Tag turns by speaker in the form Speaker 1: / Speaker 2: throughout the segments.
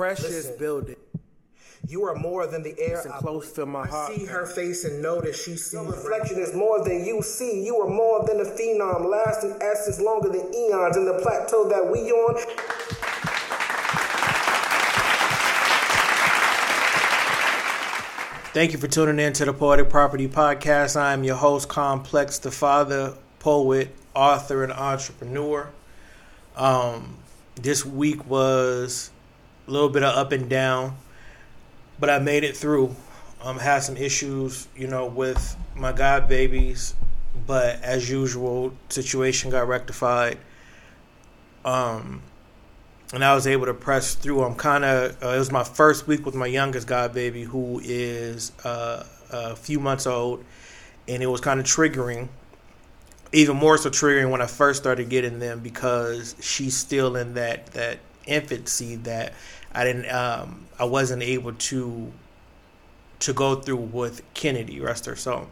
Speaker 1: precious
Speaker 2: Listen.
Speaker 1: building.
Speaker 2: You are more than the air.
Speaker 1: Listen close, feel my heart.
Speaker 2: I see her face and know that she sees. Your reflection is more than you see. You are more than a phenom, lasting essence longer than eons. In the plateau that we on,
Speaker 1: Thank you for tuning in to the Poetic Property Podcast. I am your host, Complex, the father, poet, author, and entrepreneur. Um, this week was a little bit of up and down, but I made it through. Um, had some issues, you know, with my god babies, but as usual, situation got rectified. Um, and I was able to press through. I'm kind of. Uh, it was my first week with my youngest god baby, who is uh, a few months old, and it was kind of triggering. Even more so triggering when I first started getting them because she's still in that that infancy that I didn't. Um, I wasn't able to to go through with Kennedy, rest her soul.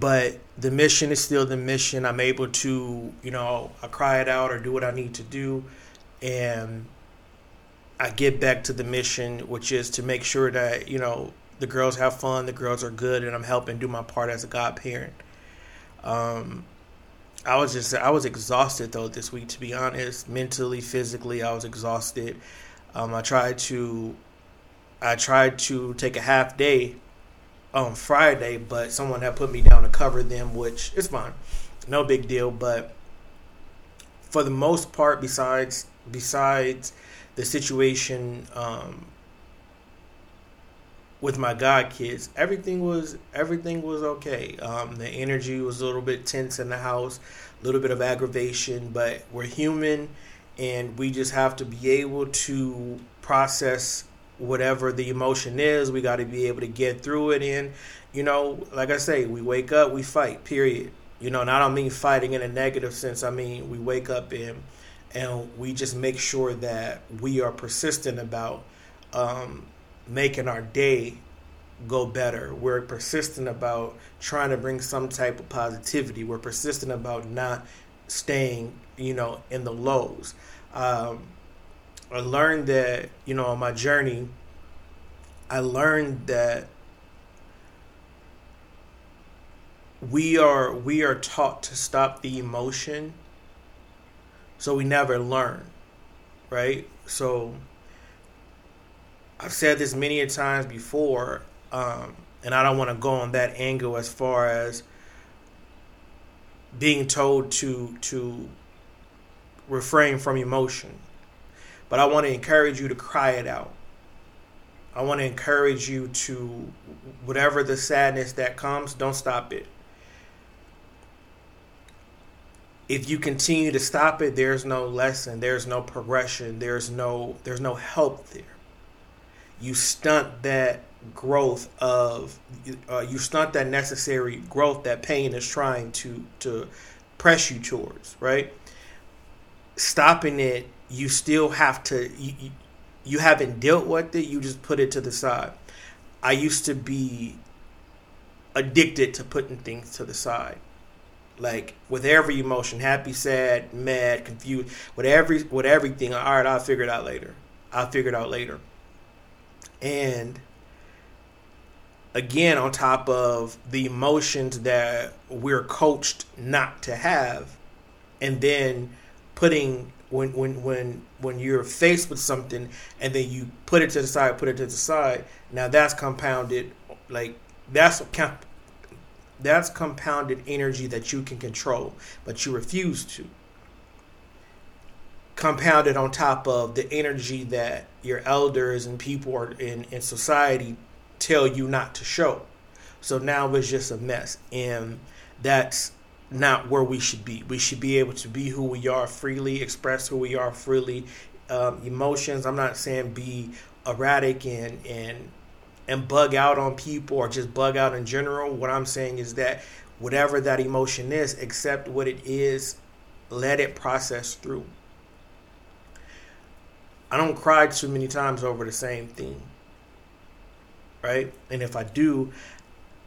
Speaker 1: But the mission is still the mission. I'm able to, you know, I cry it out or do what I need to do and I get back to the mission, which is to make sure that you know the girls have fun, the girls are good, and I'm helping do my part as a godparent. Um, I was just I was exhausted though this week, to be honest, mentally, physically, I was exhausted. Um, I tried to I tried to take a half day on Friday, but someone had put me down to cover them, which is fine, no big deal. But for the most part, besides besides the situation um, with my god kids, everything was everything was okay. Um, the energy was a little bit tense in the house, a little bit of aggravation, but we're human, and we just have to be able to process whatever the emotion is. We got to be able to get through it, and you know, like I say, we wake up, we fight. Period. You know, and I don't mean fighting in a negative sense. I mean we wake up and and we just make sure that we are persistent about um, making our day go better. We're persistent about trying to bring some type of positivity. We're persistent about not staying, you know, in the lows. Um, I learned that, you know, on my journey, I learned that we are we are taught to stop the emotion so we never learn right so i've said this many a times before um, and i don't want to go on that angle as far as being told to to refrain from emotion. But i want to encourage you to cry it out. I want to encourage you to whatever the sadness that comes don't stop it. If you continue to stop it there's no lesson there's no progression there's no there's no help there you stunt that growth of uh, you stunt that necessary growth that pain is trying to to press you towards right? Stopping it you still have to you, you, haven't dealt with it you just put it to the side. I used to be addicted to putting things to the side. Like with every emotion happy sad mad confused with every with everything all right i'll figure it out later. I'll figure it out later and again on top of the emotions that we're coached not to have and then putting when when when when you're faced with something and then you put it to the side put it to the side now that's compounded like that's that's compounded energy that you can control, but you refuse to. Compounded on top of the energy that your elders and people in, in society tell you not to show. So now it's just a mess. And that's not where we should be. We should be able to be who we are freely, express who we are freely. Um, emotions, I'm not saying be erratic and, and and bug out on people or just bug out in general. What I'm saying is that whatever that emotion is, accept what it is, let it process through. I don't cry too many times over the same thing. Right? And if I do,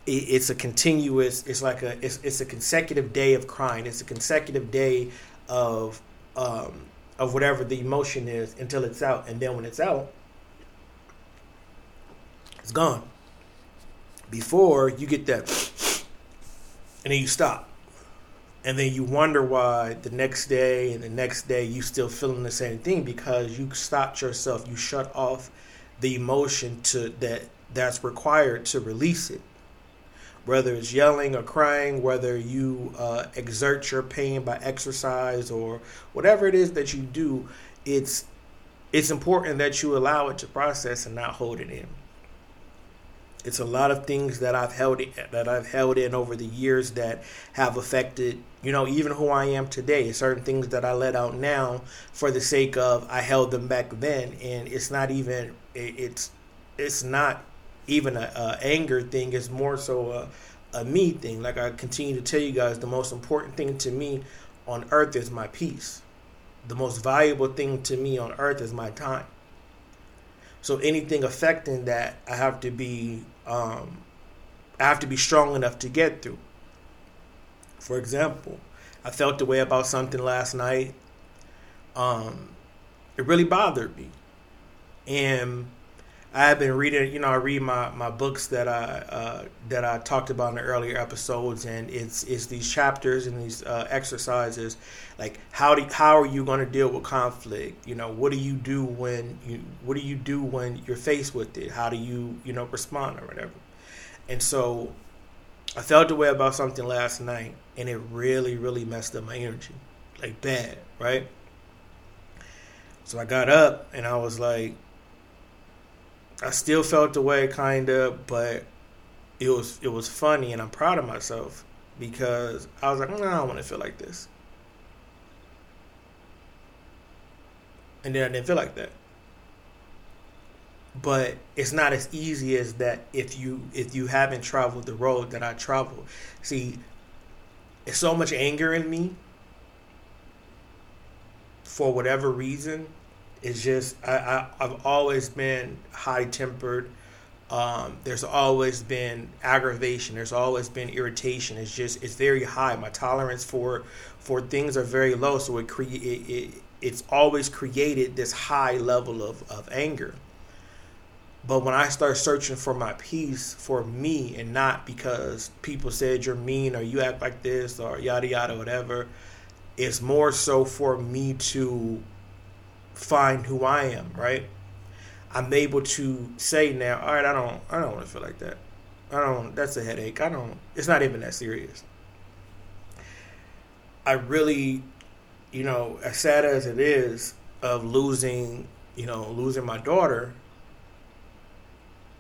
Speaker 1: it's a continuous it's like a it's, it's a consecutive day of crying it's a consecutive day of um, of whatever the emotion is until it's out. And then when it's out, it's gone. Before you get that, and then you stop. And then you wonder why the next day and the next day you still feeling the same thing because you stopped yourself. You shut off the emotion to that that's required to release it whether it's yelling or crying, whether you uh, exert your pain by exercise or whatever it is that you do, it's it's important that you allow it to process and not hold it in. It's a lot of things that I've held that I've held in over the years that have affected, you know, even who I am today. Certain things that I let out now for the sake of I held them back then, and it's not even it's it's not even a, a anger thing. It's more so a, a me thing. Like I continue to tell you guys, the most important thing to me on earth is my peace. The most valuable thing to me on earth is my time. So anything affecting that, I have to be, um, I have to be strong enough to get through. For example, I felt the way about something last night. Um, it really bothered me, and I have been reading, you know, I read my, my books that I uh, that I talked about in the earlier episodes, and it's it's these chapters and these uh, exercises, like how do how are you going to deal with conflict? You know, what do you do when you what do you do when you're faced with it? How do you you know respond or whatever? And so, I felt the way about something last night, and it really really messed up my energy, like bad, right? So I got up and I was like I still felt the way kind of, but it was it was funny and I'm proud of myself because I was like, I don't want to feel like this. And then I didn't feel like that. But it's not as easy as that if you if you haven't traveled the road that I traveled. See, it's so much anger in me for whatever reason it's just I, I have always been high tempered. Um, there's always been aggravation. There's always been irritation. It's just it's very high. My tolerance for for things are very low. So it create it, it, it's always created this high level of, of anger. But when I start searching for my peace for me and not because people said you're mean or you act like this or yada yada whatever, it's more so for me to find who I am, right? I'm able to say now, all right, I don't I don't want to feel like that. I don't that's a headache. I don't it's not even that serious. I really, you know, as sad as it is of losing, you know, losing my daughter,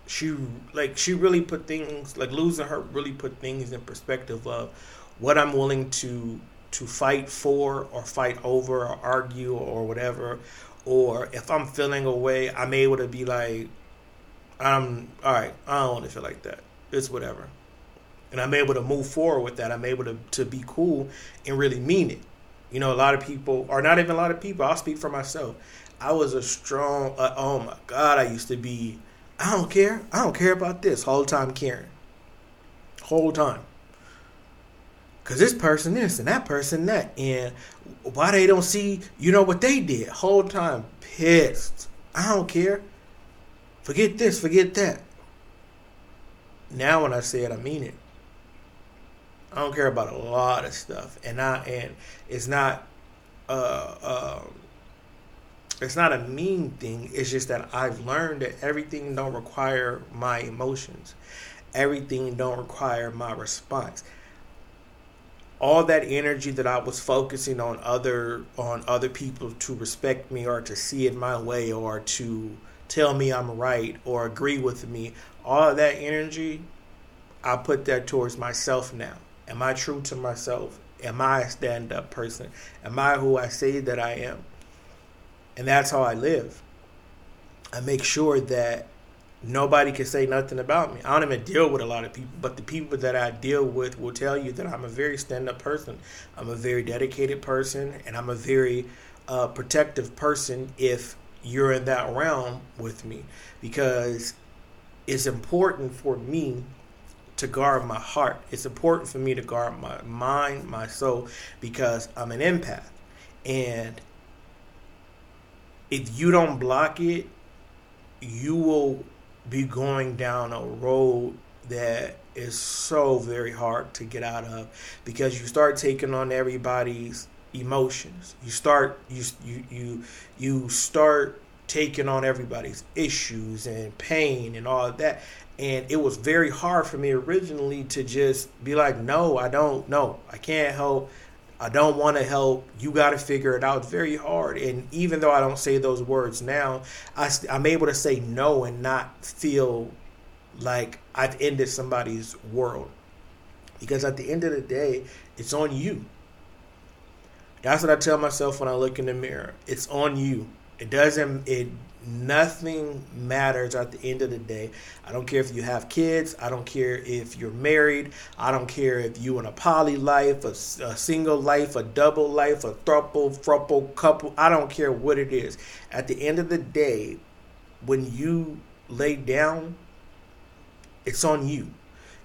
Speaker 1: she like she really put things like losing her really put things in perspective of what I'm willing to to fight for or fight over or argue or whatever or if I'm feeling away, I'm able to be like, I'm all right. I don't want to feel like that. It's whatever, and I'm able to move forward with that. I'm able to to be cool and really mean it. You know, a lot of people, or not even a lot of people. I'll speak for myself. I was a strong. Uh, oh my God, I used to be. I don't care. I don't care about this. Whole time caring. Whole time. Cause this person this and that person that, and why they don't see, you know what they did? Whole time pissed. I don't care. Forget this, forget that. Now when I say it, I mean it. I don't care about a lot of stuff, and I and it's not, uh, uh, it's not a mean thing. It's just that I've learned that everything don't require my emotions. Everything don't require my response all that energy that I was focusing on other on other people to respect me or to see it my way or to tell me I'm right or agree with me, all of that energy, I put that towards myself now. Am I true to myself? Am I a stand up person? Am I who I say that I am? And that's how I live. I make sure that nobody can say nothing about me. I don't even deal with a lot of people, but the people that I deal with will tell you that I'm a very stand up person. I'm a very dedicated person, and I'm a very uh, protective person if you're in that realm with me because it's important for me to guard my heart. It's important for me to guard my mind, my soul, because I'm an empath. And if you don't block it, you will be going down a road that is so very hard to get out of because you start taking on everybody's emotions. You start you you you you start taking on everybody's issues and pain and all of that. And it was very hard for me originally to just be like, no, I don't no, I can't help. I don't want to help. You got to figure it out. Very hard. And even though I don't say those words now, I, I'm able to say no and not feel like I've ended somebody's world. Because at the end of the day, it's on you. That's what I tell myself when I look in the mirror. It's on you. It doesn't it nothing matters at the end of the day. I don't care if you have kids. I don't care if you're married. I don't care if you in a poly life, a, a single life, a double life, a thruple, thruple, couple. I don't care what it is. At the end of the day, when you lay down, it's on you.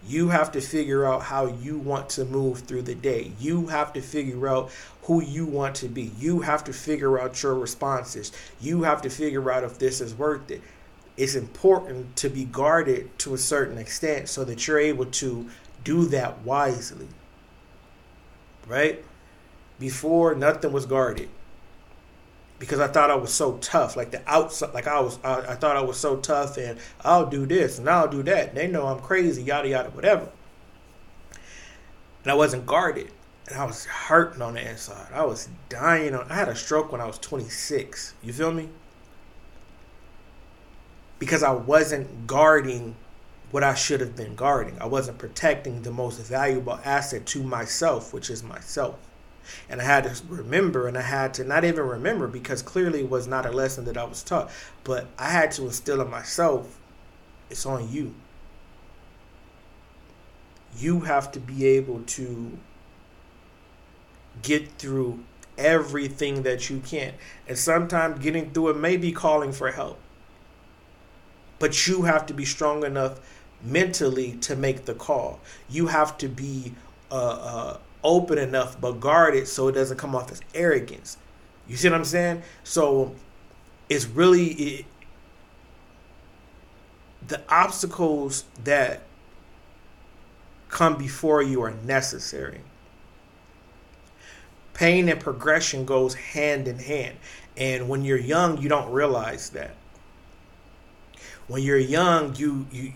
Speaker 1: You have to figure out how you want to move through the day. You have to figure out who you want to be. You have to figure out your responses. You have to figure out if this is worth it. It's important to be guarded to a certain extent so that you're able to do that wisely. Right? Before, nothing was guarded because I thought I was so tough. Like the outside, like I was, I, I, thought I was so tough, and I'll do this and I'll do that. They know I'm crazy, yada yada, whatever. And I wasn't guarded, and I was hurting on the inside. I was dying. On, I had a stroke when I was 26. You feel me? Because I wasn't guarding what I should have been guarding. I wasn't protecting the most valuable asset to myself, which is myself. And I had to remember, and I had to not even remember because clearly it was not a lesson that I was taught, but I had to instill in myself it's on you. You have to be able to get through everything that you can. And sometimes getting through it may be calling for help. But you have to be strong enough mentally to make the call. You have to be uh, uh, open enough but guarded so it doesn't come off as arrogance. You see what I'm saying? So it's really it, the obstacles that come before you are necessary. Pain and progression goes hand in hand. And when you're young, you don't realize that. When you're young, you you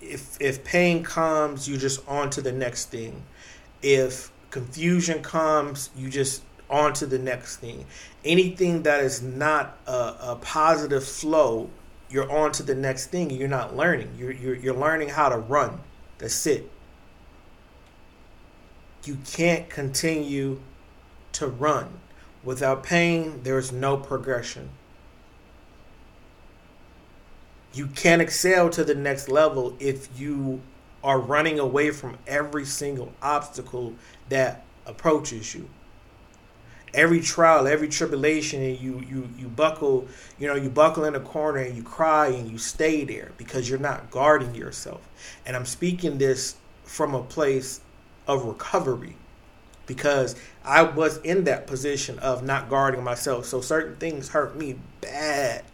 Speaker 1: if if pain comes, you just on to the next thing. If confusion comes, you just on to the next thing. Anything that is not a, a positive flow, you're on to the next thing. You're not learning. You're, you're, you're learning how to run. That's it. You can't continue to run. Without pain, there's no progression. You can't excel to the next level if you are running away from every single obstacle that approaches you. Every trial, every tribulation, and you you you buckle, you know, you buckle in a corner and you cry and you stay there because you're not guarding yourself. And I'm speaking this from a place of recovery because I was in that position of not guarding myself. So certain things hurt me bad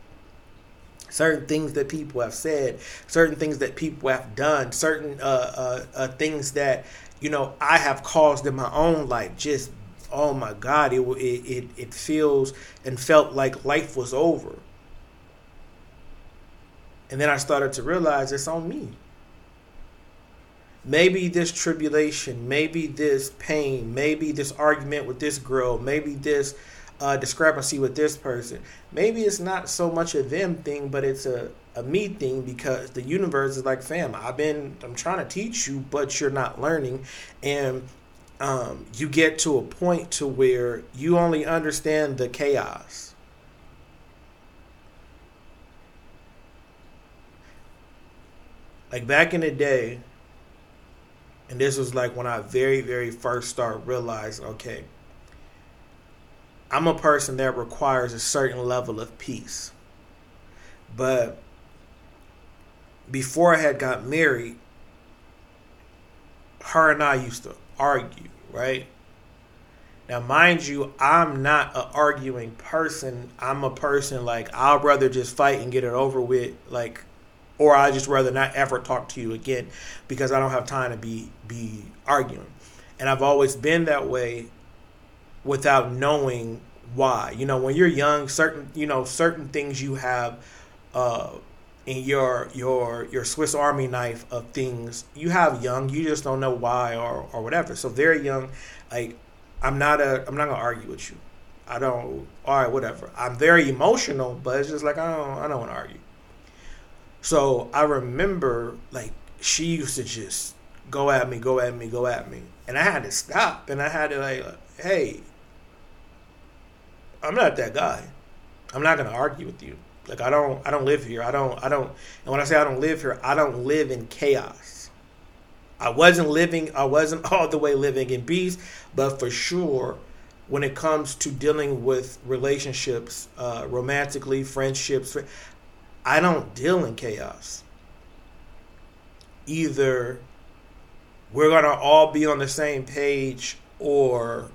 Speaker 1: certain things that people have said, certain things that people have done, certain uh, uh, uh, things that you know I have caused in my own life. Just oh my God, it it it feels and felt like life was over. And then I started to realize it's on me. Maybe this tribulation, maybe this pain, maybe this argument with this girl, maybe this uh, discrepancy with this person. Maybe it's not so much a them thing, but it's a, a me thing because the universe is like, fam, I've been, I'm trying to teach you, but you're not learning. And um, you get to a point to where you only understand the chaos. Like back in the day, and this was like when I very, very first started realizing, okay, I'm a person that requires a certain level of peace. But before I had got married, her and I used to argue, right? Now, mind you, I'm not an arguing person. I'm a person like I'll rather just fight and get it over with, like, or I just rather not ever talk to you again because I don't have time to be be arguing. And I've always been that way without knowing why. You know, when you're young, certain you know certain things you have uh, in your your your Swiss Army knife of things you have young. You just don't know why or or whatever. So very young, like I'm not a I'm not gonna argue with you. I don't. All right, whatever. I'm very emotional, but it's just like I don't I don't want to argue. So I remember like she used to just go at me, go at me, go at me, and I had to stop, and I had to like, hey, I'm not that guy. I'm not gonna argue with you. Like I don't I don't live here. I don't I don't and when I say I don't live here, I don't live in chaos. I wasn't living I wasn't all the way living in peace, but for sure when it comes to dealing with relationships, uh, romantically, friendships, I don't deal in chaos. Either we're gonna all be on the same page or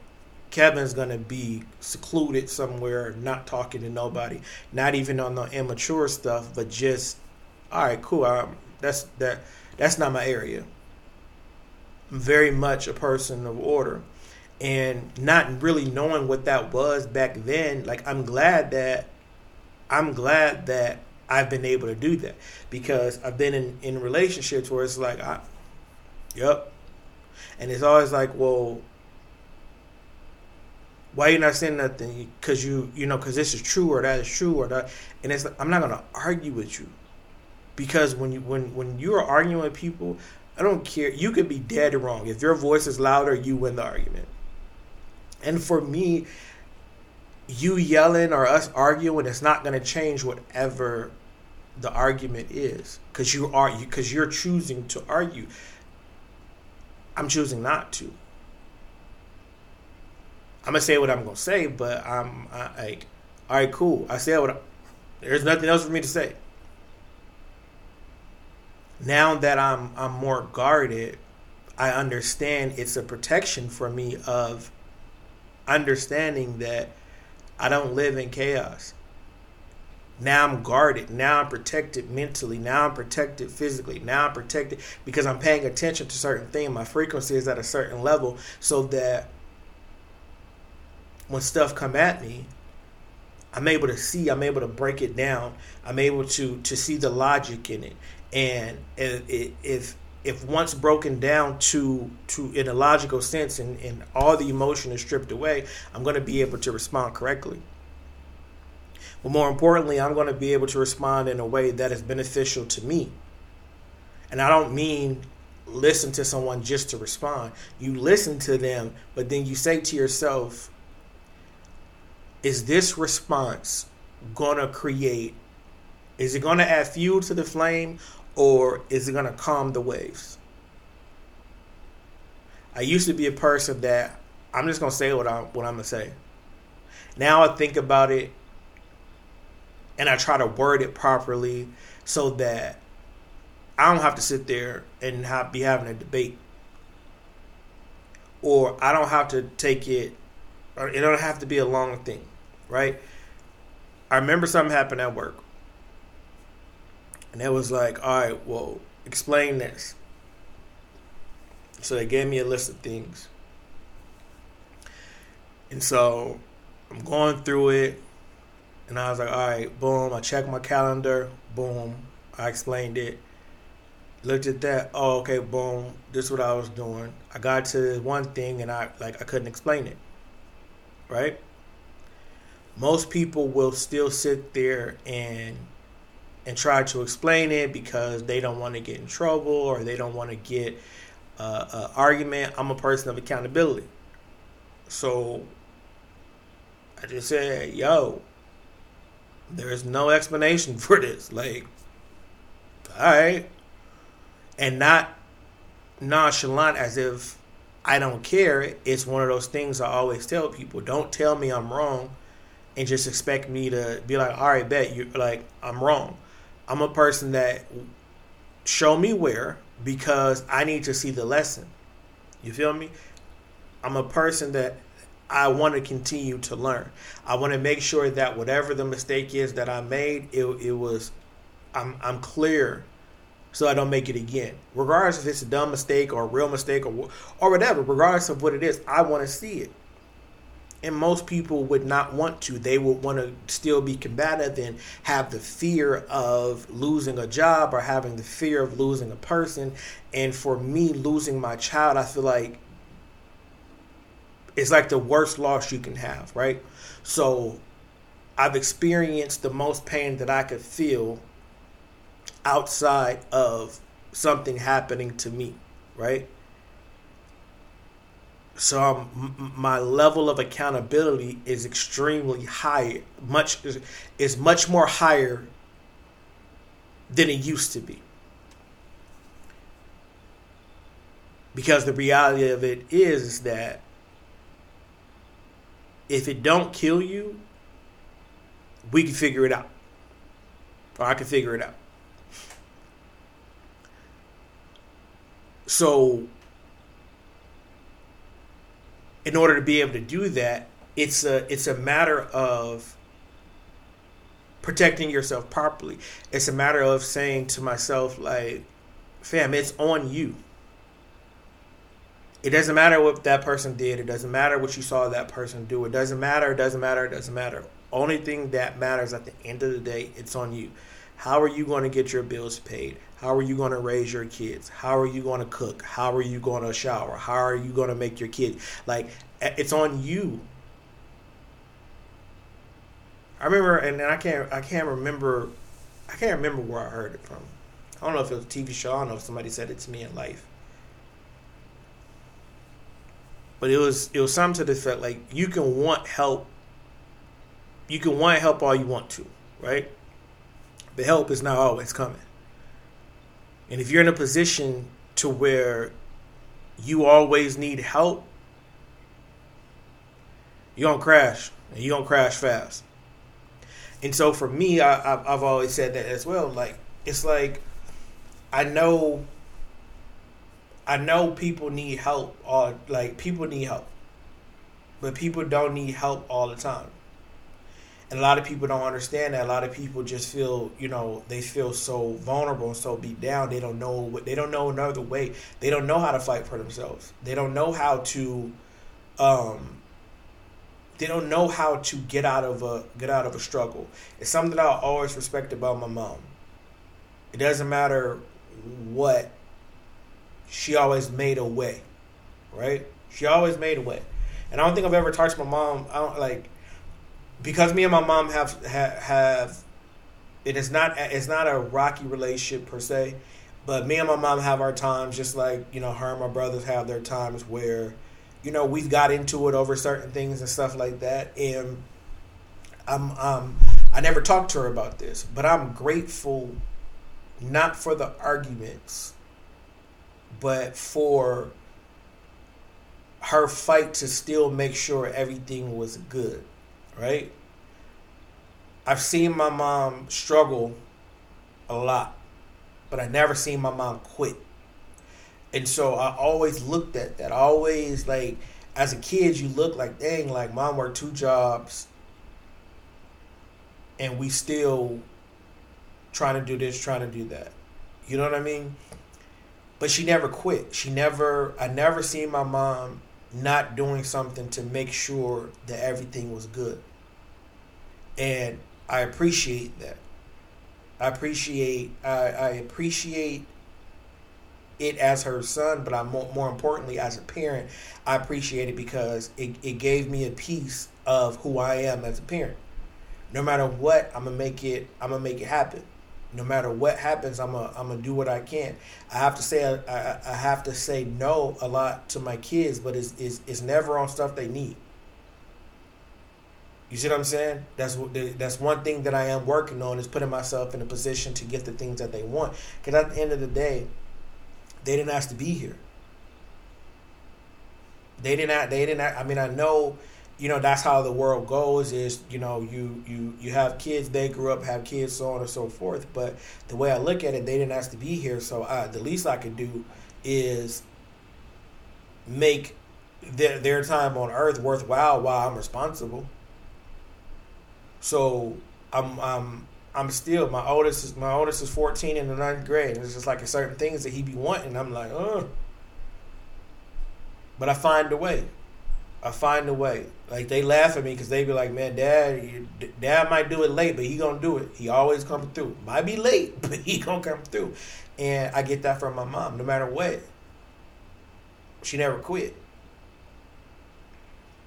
Speaker 1: Kevin's gonna be secluded somewhere, not talking to nobody, not even on the immature stuff, but just all right, cool. I'm, that's that. That's not my area. I'm very much a person of order, and not really knowing what that was back then. Like I'm glad that I'm glad that I've been able to do that because I've been in in relationships where it's like I, yep, and it's always like, well, why you not saying nothing? Because you, you know, because this is true or that is true or that, and it's like I'm not gonna argue with you, because when you when when you are arguing with people, I don't care. You could be dead wrong. If your voice is louder, you win the argument. And for me, you yelling or us arguing, it's not gonna change whatever the argument is, because you are because you're choosing to argue. I'm choosing not to. I'm gonna say what I'm gonna say, but I'm I, like, all right, cool. I said what. I, there's nothing else for me to say. Now that I'm I'm more guarded, I understand it's a protection for me of understanding that I don't live in chaos. Now I'm guarded. Now I'm protected mentally. Now I'm protected physically. Now I'm protected because I'm paying attention to certain things. My frequency is at a certain level so that when stuff come at me, I'm able to see, I'm able to break it down. I'm able to to see the logic in it. And if if once broken down to to in a logical sense and, and all the emotion is stripped away, I'm going to be able to respond correctly. But more importantly, I'm going to be able to respond in a way that is beneficial to me. And I don't mean listen to someone just to respond. You listen to them, but then you say to yourself, is this response going to create is it going to add fuel to the flame or is it going to calm the waves? I used to be a person that i'm just going to say what i'm what i'm going to say. Now i think about it and i try to word it properly so that i don't have to sit there and have, be having a debate. Or i don't have to take it it don't have to be a long thing, right? I remember something happened at work. And it was like, all right, well, explain this. So they gave me a list of things. And so I'm going through it. And I was like, all right, boom. I checked my calendar. Boom. I explained it. Looked at that. Oh, okay, boom. This is what I was doing. I got to one thing and I like I couldn't explain it right? Most people will still sit there and and try to explain it because they don't want to get in trouble or they don't want to get uh, an argument. I'm a person of accountability, so I just said, "Yo, there is no explanation for this." Like, all right, and not nonchalant as if I don't care. It's one of those things I always tell people. Don't tell me I'm wrong and just expect me to be like, all right, bet you like I'm wrong. I'm a person that show me where because I need to see the lesson. You feel me? I'm a person that I want to continue to learn. I want to make sure that whatever the mistake is that I made, it, it was, I'm, I'm clear so I don't make it again. Regardless if it's a dumb mistake or a real mistake or, or whatever, regardless of what it is, I want to see it. And most people would not want to. They would want to still be combative and have the fear of losing a job or having the fear of losing a person. And for me, losing my child, I feel like it's like the worst loss you can have, right? So I've experienced the most pain that I could feel outside of something happening to me, right? So um, my level of accountability is extremely high, much is much more higher than it used to be. Because the reality of it is that if it don't kill you, we can figure it out. Or I can figure it out. So, in order to be able to do that, it's a it's a matter of protecting yourself properly. It's a matter of saying to myself, like, fam, it's on you. It doesn't matter what that person did. It doesn't matter what you saw that person do. It doesn't matter. It doesn't matter. It doesn't matter. Only thing that matters at the end of the day, it's on you. How are you going to get your bills paid? How are you going to raise your kids? How are you going to cook? How are you going to shower? How are you going to make your kid? Like, eh, it's on you. I remember, and I can't, I can't remember, I can't remember where I heard it from. I don't know if it was a TV show. I don't know if somebody said it to me in life. But it was, it was something to the effect like you can want help. You can want help all you want to, right? The help is not always coming. And if you're in a position to where you always need help, you're gonna crash, and you're gonna crash fast. And so for me, I, I've always said that as well. Like it's like I know, I know people need help, or like people need help, but people don't need help all the time and a lot of people don't understand that. A lot of people just feel, you know, they feel so vulnerable and so beat down. They don't know what they don't know another way. They don't know how to fight for themselves. They don't know how to, um, they don't know how to get out of a get out of a struggle. It's something that I always respect about my mom. It doesn't matter what. She always made a way, right? She always made a way, and I don't think I've ever talked to my mom. I don't like because me and my mom have have, have it is not it's not a rocky relationship per se, but me and my mom have our times just like you know her and my brothers have their times where you know we've got into it over certain things and stuff like that. And I'm um I never talked to her about this, but I'm grateful not for the arguments but for her fight to still make sure everything was good right? I've seen my mom struggle a lot, but I never seen my mom quit. And so I always looked at that. I always like as a kid you look like dang like mom worked two jobs and we still trying to do this, trying to do that. You know what I mean? But she never quit. She never I never seen my mom not doing something to make sure that everything was good. And I appreciate that. I appreciate I, I appreciate it as her son, but I more, more importantly as a parent, I appreciate it because it, it gave me a piece of who I am as a parent. No matter what, I'm gonna make it. I'm gonna make it happen. No matter what happens, I'm gonna I'm gonna do what I can. I have to say I, I have to say no a lot to my kids, but it's, it's it's never on stuff they need. You see what I'm saying? That's that's one thing that I am working on is putting myself in a position to get the things that they want. Because at the end of the day, they didn't ask to be here. They didn't. They didn't. I mean, I know, you know, that's how the world goes. Is you know, you you you have kids. They grew up, have kids, so on and so forth. But the way I look at it, they didn't ask to be here. So I, the least I could do is make their, their time on earth worthwhile while I'm responsible. So I'm I'm I'm still my oldest is my oldest is 14 in the ninth grade. And it's just like certain things that he be wanting. I'm like, oh. But I find a way. I find a way. Like they laugh at me because they be like, "Man, Dad, Dad might do it late, but he gonna do it. He always come through. Might be late, but he gonna come through." And I get that from my mom. No matter what, she never quit.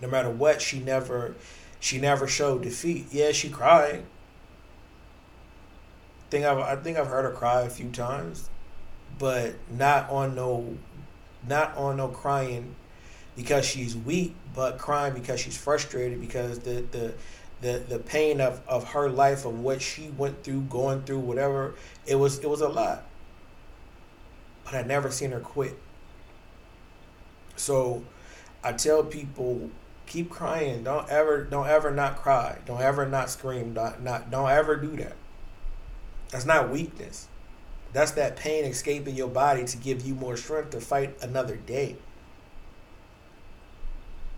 Speaker 1: No matter what, she never, she never showed defeat. Yeah, she cried. I think I've, I think I've heard her cry a few times, but not on no, not on no crying because she's weak, but crying because she's frustrated because the the the, the pain of, of her life of what she went through, going through, whatever, it was it was a lot. But I never seen her quit. So I tell people keep crying. Don't ever don't ever not cry. Don't ever not scream. Don't not don't ever do that. That's not weakness. That's that pain escaping your body to give you more strength to fight another day.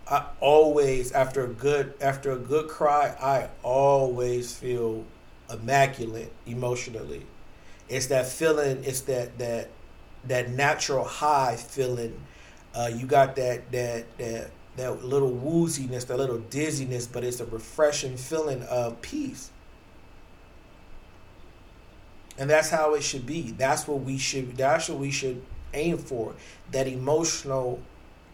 Speaker 1: I always after a good after a good cry, I always feel immaculate emotionally. It's that feeling. It's that that that natural high feeling. Uh, you got that that that that little wooziness, that little dizziness, but it's a refreshing feeling of peace. And that's how it should be. That's what we should. That's what we should aim for. That emotional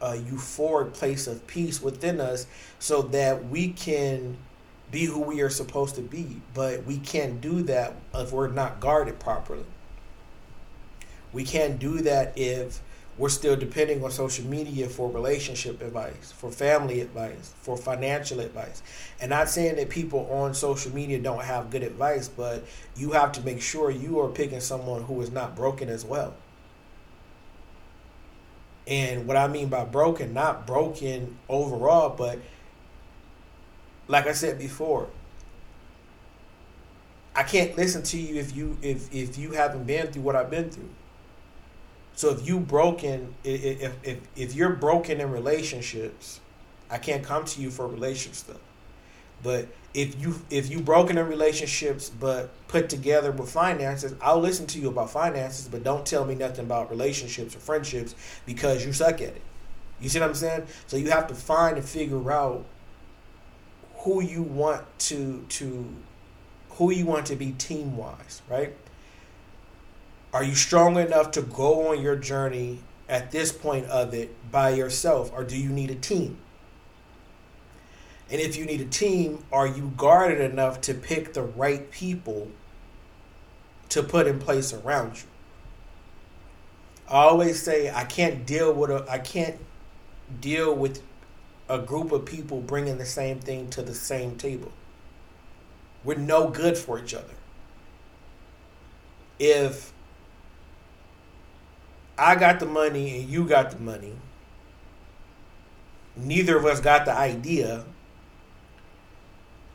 Speaker 1: a euphoric place of peace within us so that we can be who we are supposed to be. But we can't do that if we're not guarded properly. We can't do that if we're still depending on social media for relationship advice, for family advice, for financial advice. And not saying that people on social media don't have good advice, but you have to make sure you are picking someone who is not broken as well. And what I mean by broken, not broken overall, but like I said before, I can't listen to you if you if if you haven't been through what I've been through. So if you broken if if if you're broken in relationships, I can't come to you for relationship stuff. But if you if you broken in relationships but put together with finances, I'll listen to you about finances, but don't tell me nothing about relationships or friendships because you suck at it. You see what I'm saying? So you have to find and figure out who you want to to who you want to be team wise, right? Are you strong enough to go on your journey at this point of it by yourself or do you need a team? And if you need a team, are you guarded enough to pick the right people to put in place around you? I always say I can't deal with a I can't deal with a group of people bringing the same thing to the same table. We're no good for each other. If I got the money and you got the money, neither of us got the idea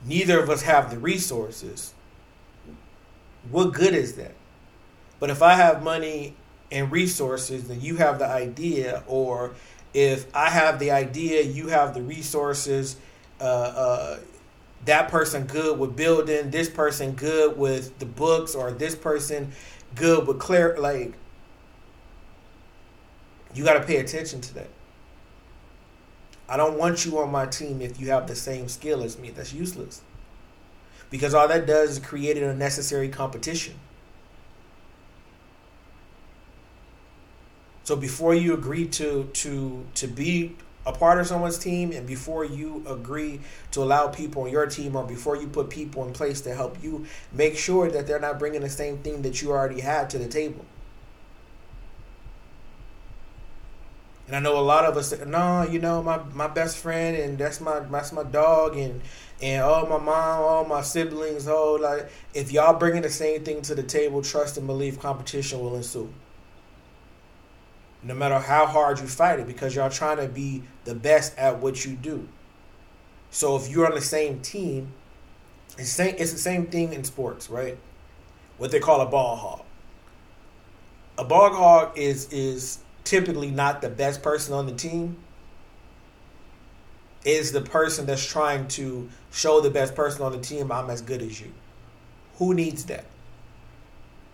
Speaker 1: neither of us have the resources, what good is that? But if I have money and resources, then you have the idea, or if I have the idea, you have the resources. Uh, uh, that person good with building, this person good with the books, or this person good with clear. Like, you got to pay attention to that. I don't want you on my team if you have the same skill as me. That's useless. Because all that does is create an unnecessary competition. So before you agree to to to be a part of someone's team and before you agree to allow people on your team or before you put people in place to help you make sure that they're not bringing the same thing that you already had to the table And I know a lot of us say, no, you know, my, my best friend and that's my that's my dog and and all my mom, all my siblings, oh like if y'all bringing the same thing to the table, trust and believe competition will ensue. No matter how hard you fight it, because y'all trying to be the best at what you do. So if you're on the same team, it's same it's the same thing in sports, right? What they call a ball hog. A ball hog is is typically not the best person on the team, is the person that's trying to show the best person on the team I'm as good as you. Who needs that?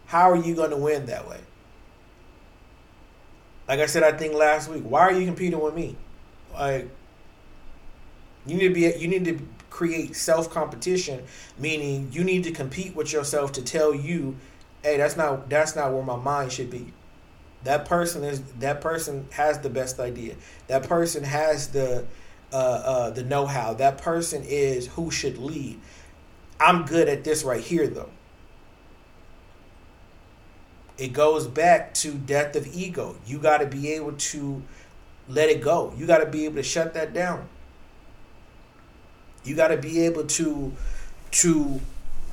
Speaker 1: How are you going to win that way? Like I said, I think last week, why are you competing with me? Like you need to be you need to create self competition, meaning you need to compete with yourself to tell you, hey, that's not that's not where my mind should be. That person is that person has the best idea. That person has the uh, uh, the know how. That person is who should lead. I'm good at this right here, though. It goes back to death of ego. You got to be able to let it go. You got to be able to shut that down. You got to be able to to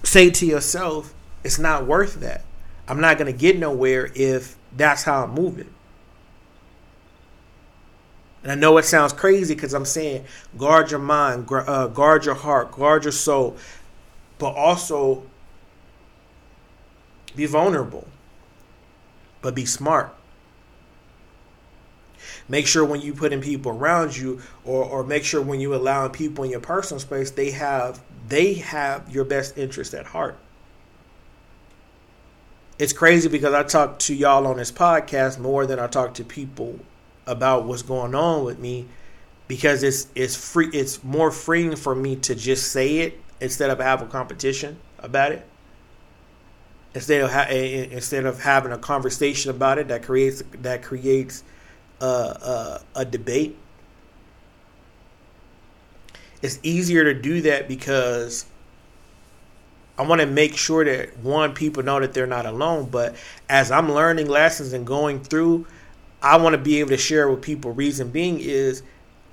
Speaker 1: say to yourself, it's not worth that. I'm not going to get nowhere if that's how I'm moving. And I know it sounds crazy because I'm saying guard your mind, uh, guard your heart, guard your soul, but also be vulnerable, but be smart. Make sure when you put in people around you, or, or make sure when you allow people in your personal space, they have they have your best interest at heart. It's crazy because I talk to y'all on this podcast more than I talk to people about what's going on with me because it's it's free it's more freeing for me to just say it instead of have a competition about it. Instead of ha- eh, eh, instead of having a conversation about it that creates that creates a, a debate. It's easier to do that because I want to make sure that one people know that they're not alone but as I'm learning lessons and going through I want to be able to share with people. Reason being is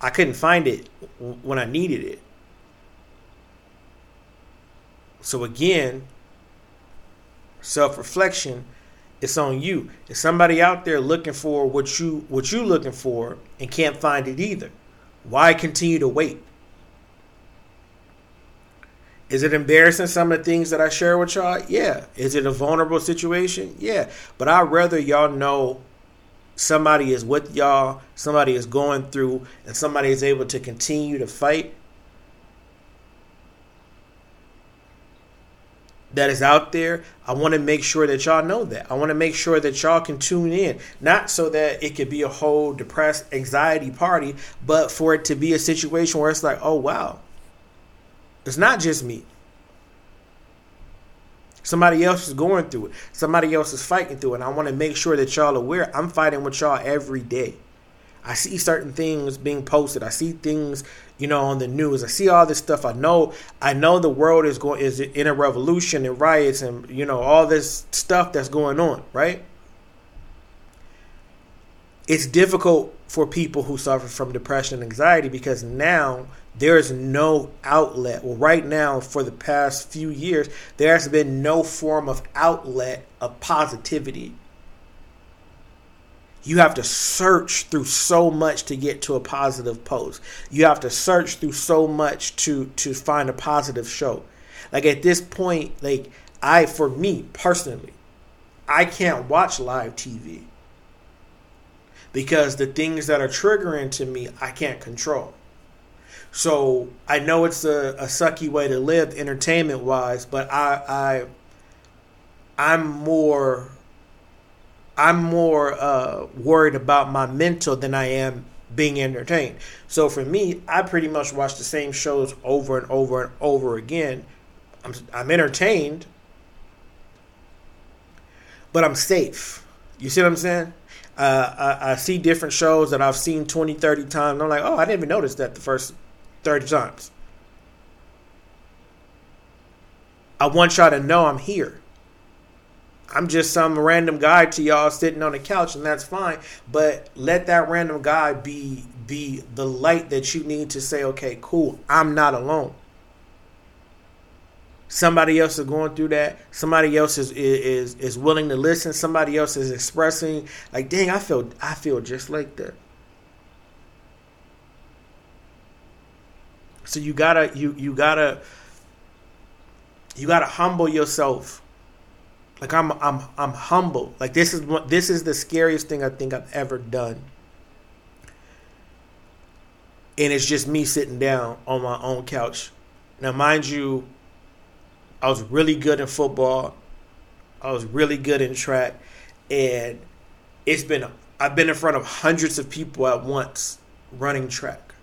Speaker 1: I couldn't find it when I needed it. So again, self-reflection it's on you. Is somebody out there looking for what you what you looking for and can't find it either? Why continue to wait? Is it embarrassing some of the things that I share with y'all? Yeah. Is it a vulnerable situation? Yeah. But I'd rather y'all know somebody is with y'all, somebody is going through, and somebody is able to continue to fight, that is out there, I want to make sure that y'all know that. I want to make sure that y'all can tune in, not so that it could be a whole depressed anxiety party, but for it to be a situation where it's like, oh wow, it's not just me. Somebody else is going through it. Somebody else is fighting through it. And I want to make sure that y'all aware I'm fighting with y'all every day. I see certain things being posted. I see things, you know, on the news. I see all this stuff. I know I know the world is going is in a revolution and riots and you know all this stuff that's going on, right? It's difficult for people who suffer from depression and anxiety because now there is no outlet. Well, right now, for the past few years, there has been no form of outlet of positivity. You have to search through so much to get to a positive post. You have to search through so much to to find a positive show. Like at this point, like I for me personally, I can't watch live TV because the things that are triggering to me, I can't control. So I know it's a, a sucky way to live entertainment wise, but I, I I'm more I'm more uh, worried about my mental than I am being entertained. So for me, I pretty much watch the same shows over and over and over again. I'm I'm entertained, but I'm safe. You see what I'm saying? Uh, I, I, see different shows that I've seen 20, 30 times. I'm like, oh, I didn't even notice that the first 30 times. I want y'all to know I'm here. I'm just some random guy to y'all sitting on the couch, and that's fine. But let that random guy be be the light that you need to say, okay, cool, I'm not alone. Somebody else is going through that. Somebody else is is is willing to listen. Somebody else is expressing like, dang, I feel I feel just like that. So you gotta you you gotta you gotta humble yourself. Like I'm I'm I'm humble. Like this is this is the scariest thing I think I've ever done. and it's just me sitting down on my own couch. Now, mind you, I was really good in football. I was really good in track, and it's been I've been in front of hundreds of people at once running track.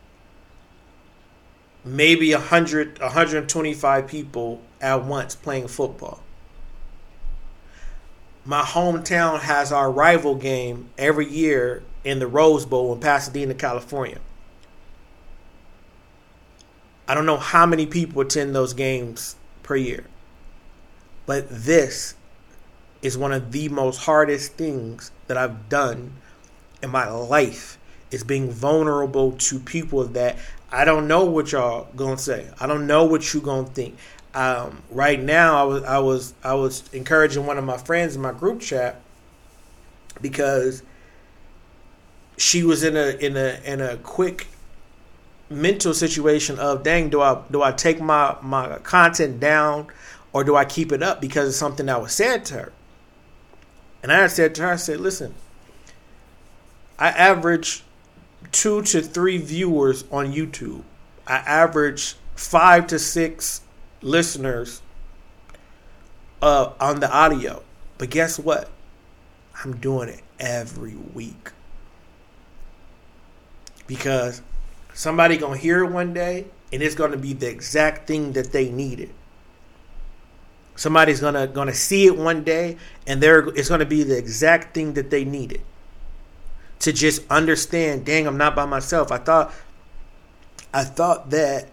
Speaker 1: Maybe 100 125 people at once playing football. My hometown has our rival game every year in the Rose Bowl in Pasadena, California. I don't know how many people attend those games per year. But this is one of the most hardest things that I've done in my life is being vulnerable to people that I don't know what y'all gonna say. I don't know what you gonna think. Um, right now, I was I was I was encouraging one of my friends in my group chat because she was in a in a in a quick mental situation of dang do I do I take my my content down or do I keep it up because of something that was said to her? And I said to her, I said, listen, I average two to three viewers on YouTube. I average five to six listeners uh, on the audio. But guess what? I'm doing it every week. Because somebody gonna hear it one day and it's gonna be the exact thing that they needed. Somebody's gonna gonna see it one day, and they're it's gonna be the exact thing that they needed to just understand. Dang, I'm not by myself. I thought I thought that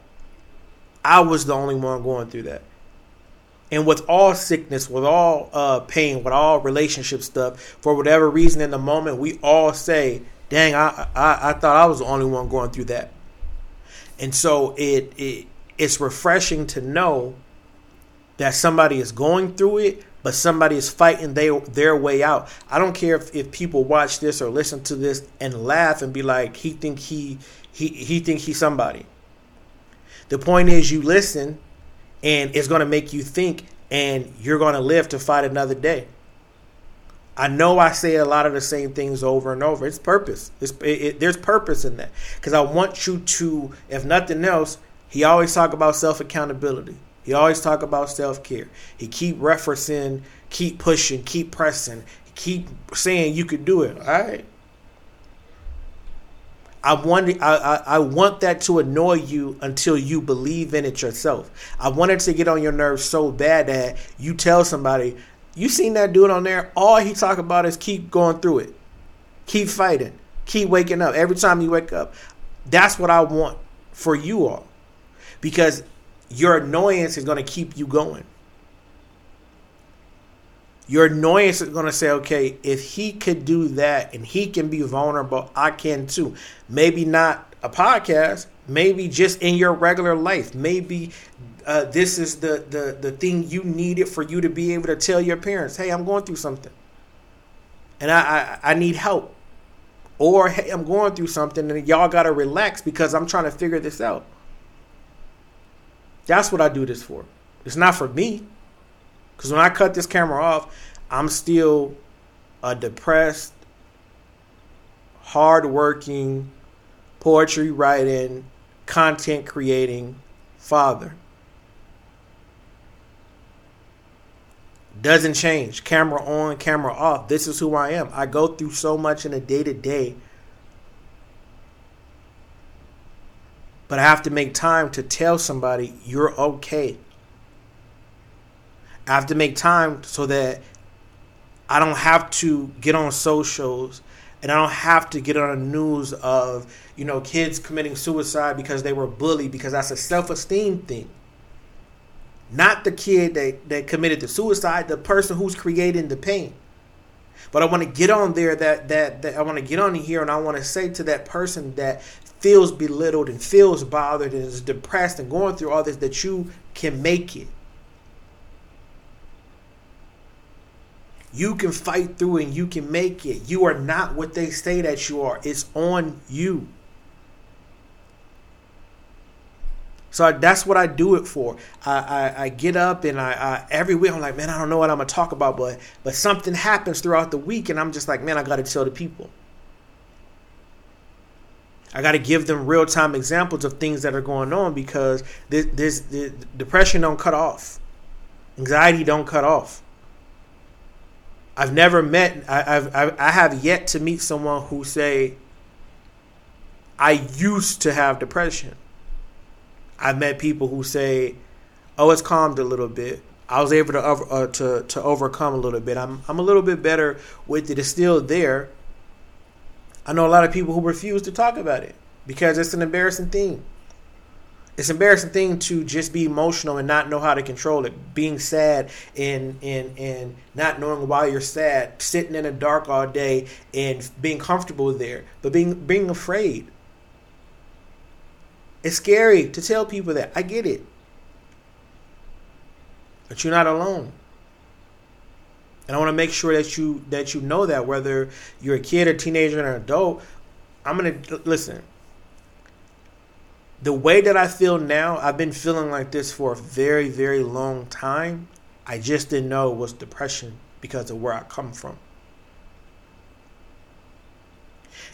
Speaker 1: I was the only one going through that. And with all sickness, with all uh, pain, with all relationship stuff, for whatever reason in the moment, we all say, "Dang, I, I I thought I was the only one going through that." And so it it it's refreshing to know that somebody is going through it, but somebody is fighting their their way out. I don't care if, if people watch this or listen to this and laugh and be like, he think he he he think he's somebody. The point is you listen and it's gonna make you think and you're gonna live to fight another day. I know I say a lot of the same things over and over. It's purpose. It's, it, it, there's purpose in that because I want you to, if nothing else, he always talk about self accountability. He always talk about self care. He keep referencing, keep pushing, keep pressing, keep saying you could do it. All right. I want I, I, want that to annoy you until you believe in it yourself. I want it to get on your nerves so bad that you tell somebody, you seen that dude on there? All he talk about is keep going through it, keep fighting, keep waking up. Every time you wake up, that's what I want for you all, because your annoyance is going to keep you going. Your annoyance is going to say, okay, if he could do that and he can be vulnerable, I can too. Maybe not a podcast, maybe just in your regular life. Maybe uh, this is the, the, the thing you needed for you to be able to tell your parents, hey, I'm going through something and I, I, I need help. Or, hey, I'm going through something and y'all got to relax because I'm trying to figure this out. That's what I do this for. It's not for me. Because when I cut this camera off, I'm still a depressed, hardworking, poetry writing, content creating father. Doesn't change. Camera on, camera off. This is who I am. I go through so much in a day to day But I have to make time to tell somebody you're okay. I have to make time so that I don't have to get on socials and I don't have to get on the news of, you know, kids committing suicide because they were bullied because that's a self-esteem thing. Not the kid that, that committed the suicide, the person who's creating the pain. But I want to get on there that that, that I want to get on here and I want to say to that person that feels belittled and feels bothered and is depressed and going through all this, that you can make it. You can fight through and you can make it. You are not what they say that you are. It's on you. So that's what I do it for. I, I, I get up and I, I, every week I'm like, man, I don't know what I'm gonna talk about, but but something happens throughout the week, and I'm just like, man, I got to tell the people. I got to give them real time examples of things that are going on because this, this, this depression don't cut off, anxiety don't cut off. I've never met. I, I've, I have yet to meet someone who say, "I used to have depression." I've met people who say, "Oh, it's calmed a little bit. I was able to uh, to to overcome a little bit. I'm I'm a little bit better with it. It's still there." I know a lot of people who refuse to talk about it because it's an embarrassing thing. It's an embarrassing thing to just be emotional and not know how to control it. Being sad and and and not knowing why you're sad, sitting in the dark all day and being comfortable there, but being being afraid. It's scary to tell people that. I get it. But you're not alone. And I want to make sure that you that you know that whether you're a kid, a teenager, or an adult, I'm gonna listen. The way that I feel now, I've been feeling like this for a very, very long time. I just didn't know it was depression because of where I come from.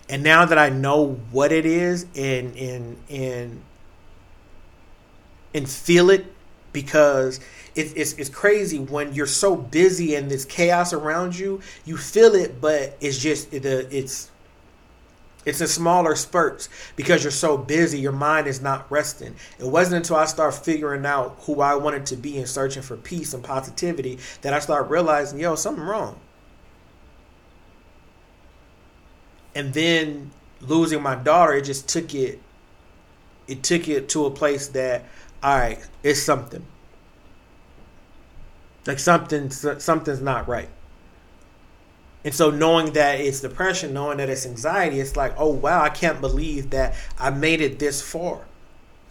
Speaker 1: And now that I know what it is and and and and feel it because it's, it's, it's crazy when you're so busy and there's chaos around you. You feel it, but it's just it, it's it's in smaller spurts because you're so busy. Your mind is not resting. It wasn't until I started figuring out who I wanted to be and searching for peace and positivity that I started realizing, yo, something wrong. And then losing my daughter, it just took it. It took it to a place that, all right, it's something. Like something something's not right. And so knowing that it's depression, knowing that it's anxiety, it's like, oh wow, I can't believe that I made it this far.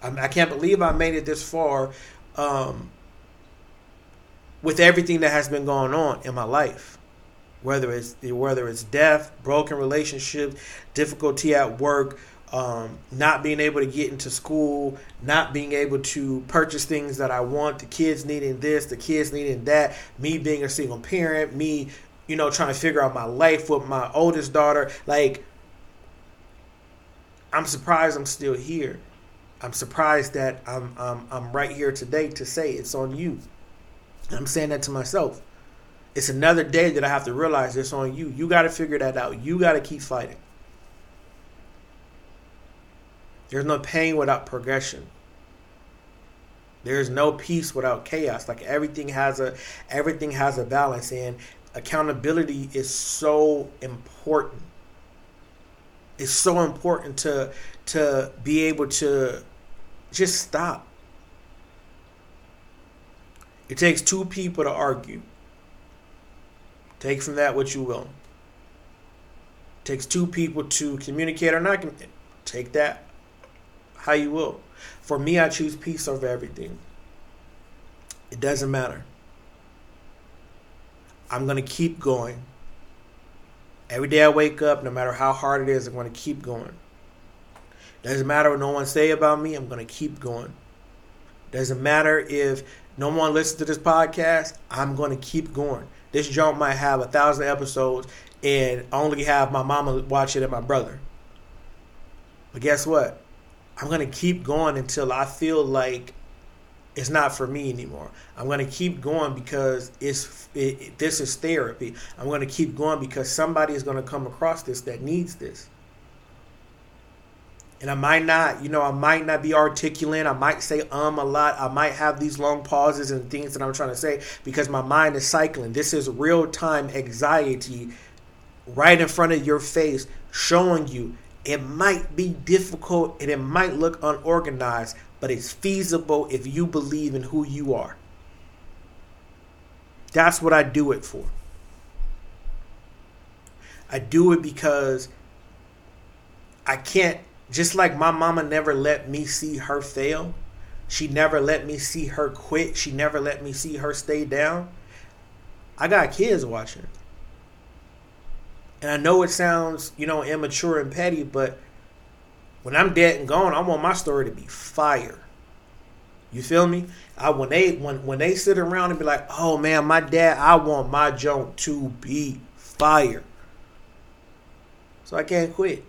Speaker 1: I, can't believe I made it this far um, with everything that has been going on in my life. Whether it's whether it's death, broken relationships, difficulty at work, um, not being able to get into school, not being able to purchase things that I want, the kids needing this, the kids needing that, me being a single parent, me, you know, trying to figure out my life with my oldest daughter. Like, I'm surprised I'm still here. I'm surprised that I'm, I'm, I'm right here today to say it's on you. I'm saying that to myself. It's another day that I have to realize it's on you. You got to figure that out. You got to keep fighting. There's no pain without progression. There's no peace without chaos. Like everything has a everything has a balance and accountability is so important. It's so important to to be able to just stop. It takes two people to argue. Take from that what you will. It takes two people to communicate or not communicate. Take that how you will. For me, I choose peace over everything. It doesn't matter. I'm going to keep going. Every day I wake up, no matter how hard it is, I'm going to keep going. Doesn't matter what no one say about me, I'm going to keep going. Doesn't matter if no one listens to this podcast, I'm going to keep going. This jump might have a thousand episodes and only have my mama watch it and my brother. But guess what? I'm going to keep going until I feel like it's not for me anymore. I'm going to keep going because it's it, it, this is therapy. I'm going to keep going because somebody is going to come across this that needs this. And I might not, you know, I might not be articulate. I might say um a lot. I might have these long pauses and things that I'm trying to say because my mind is cycling. This is real time anxiety right in front of your face showing you it might be difficult and it might look unorganized, but it's feasible if you believe in who you are. That's what I do it for. I do it because I can't, just like my mama never let me see her fail, she never let me see her quit, she never let me see her stay down. I got kids watching. And I know it sounds, you know, immature and petty, but when I'm dead and gone, I want my story to be fire. You feel me? I when they when when they sit around and be like, "Oh man, my dad, I want my joint to be fire." So I can't quit.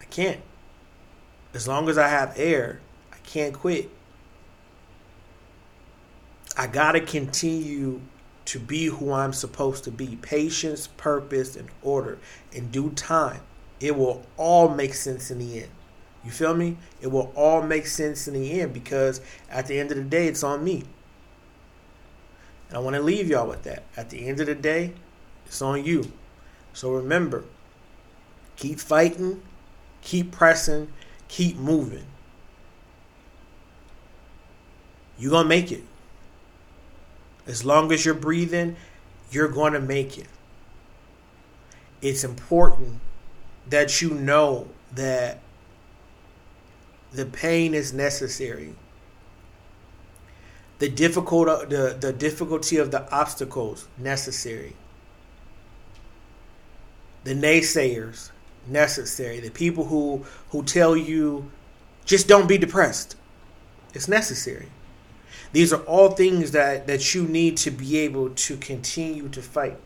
Speaker 1: I can't. As long as I have air, I can't quit. I got to continue to be who I'm supposed to be. Patience, purpose, and order. In due time, it will all make sense in the end. You feel me? It will all make sense in the end because at the end of the day, it's on me. And I want to leave y'all with that. At the end of the day, it's on you. So remember, keep fighting, keep pressing, keep moving. You're going to make it. As long as you're breathing, you're going to make it. It's important that you know that the pain is necessary. The difficult uh, the, the difficulty of the obstacles necessary. The naysayers necessary. The people who who tell you just don't be depressed. It's necessary. These are all things that, that you need to be able to continue to fight.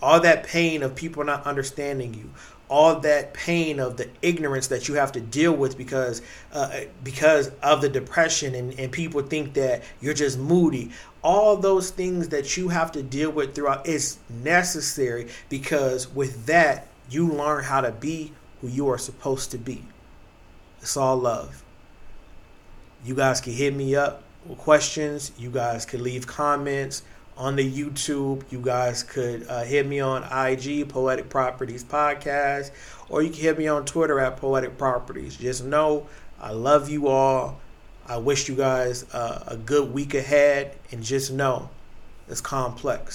Speaker 1: All that pain of people not understanding you, all that pain of the ignorance that you have to deal with because uh, because of the depression and, and people think that you're just moody. All those things that you have to deal with throughout is necessary because with that you learn how to be who you are supposed to be. It's all love you guys can hit me up with questions. You guys could leave comments on the YouTube. You guys could uh, hit me on IG, Poetic Properties Podcast, or you can hit me on Twitter at Poetic Properties. Just know I love you all. I wish you guys uh, a good week ahead, and just know it's complex.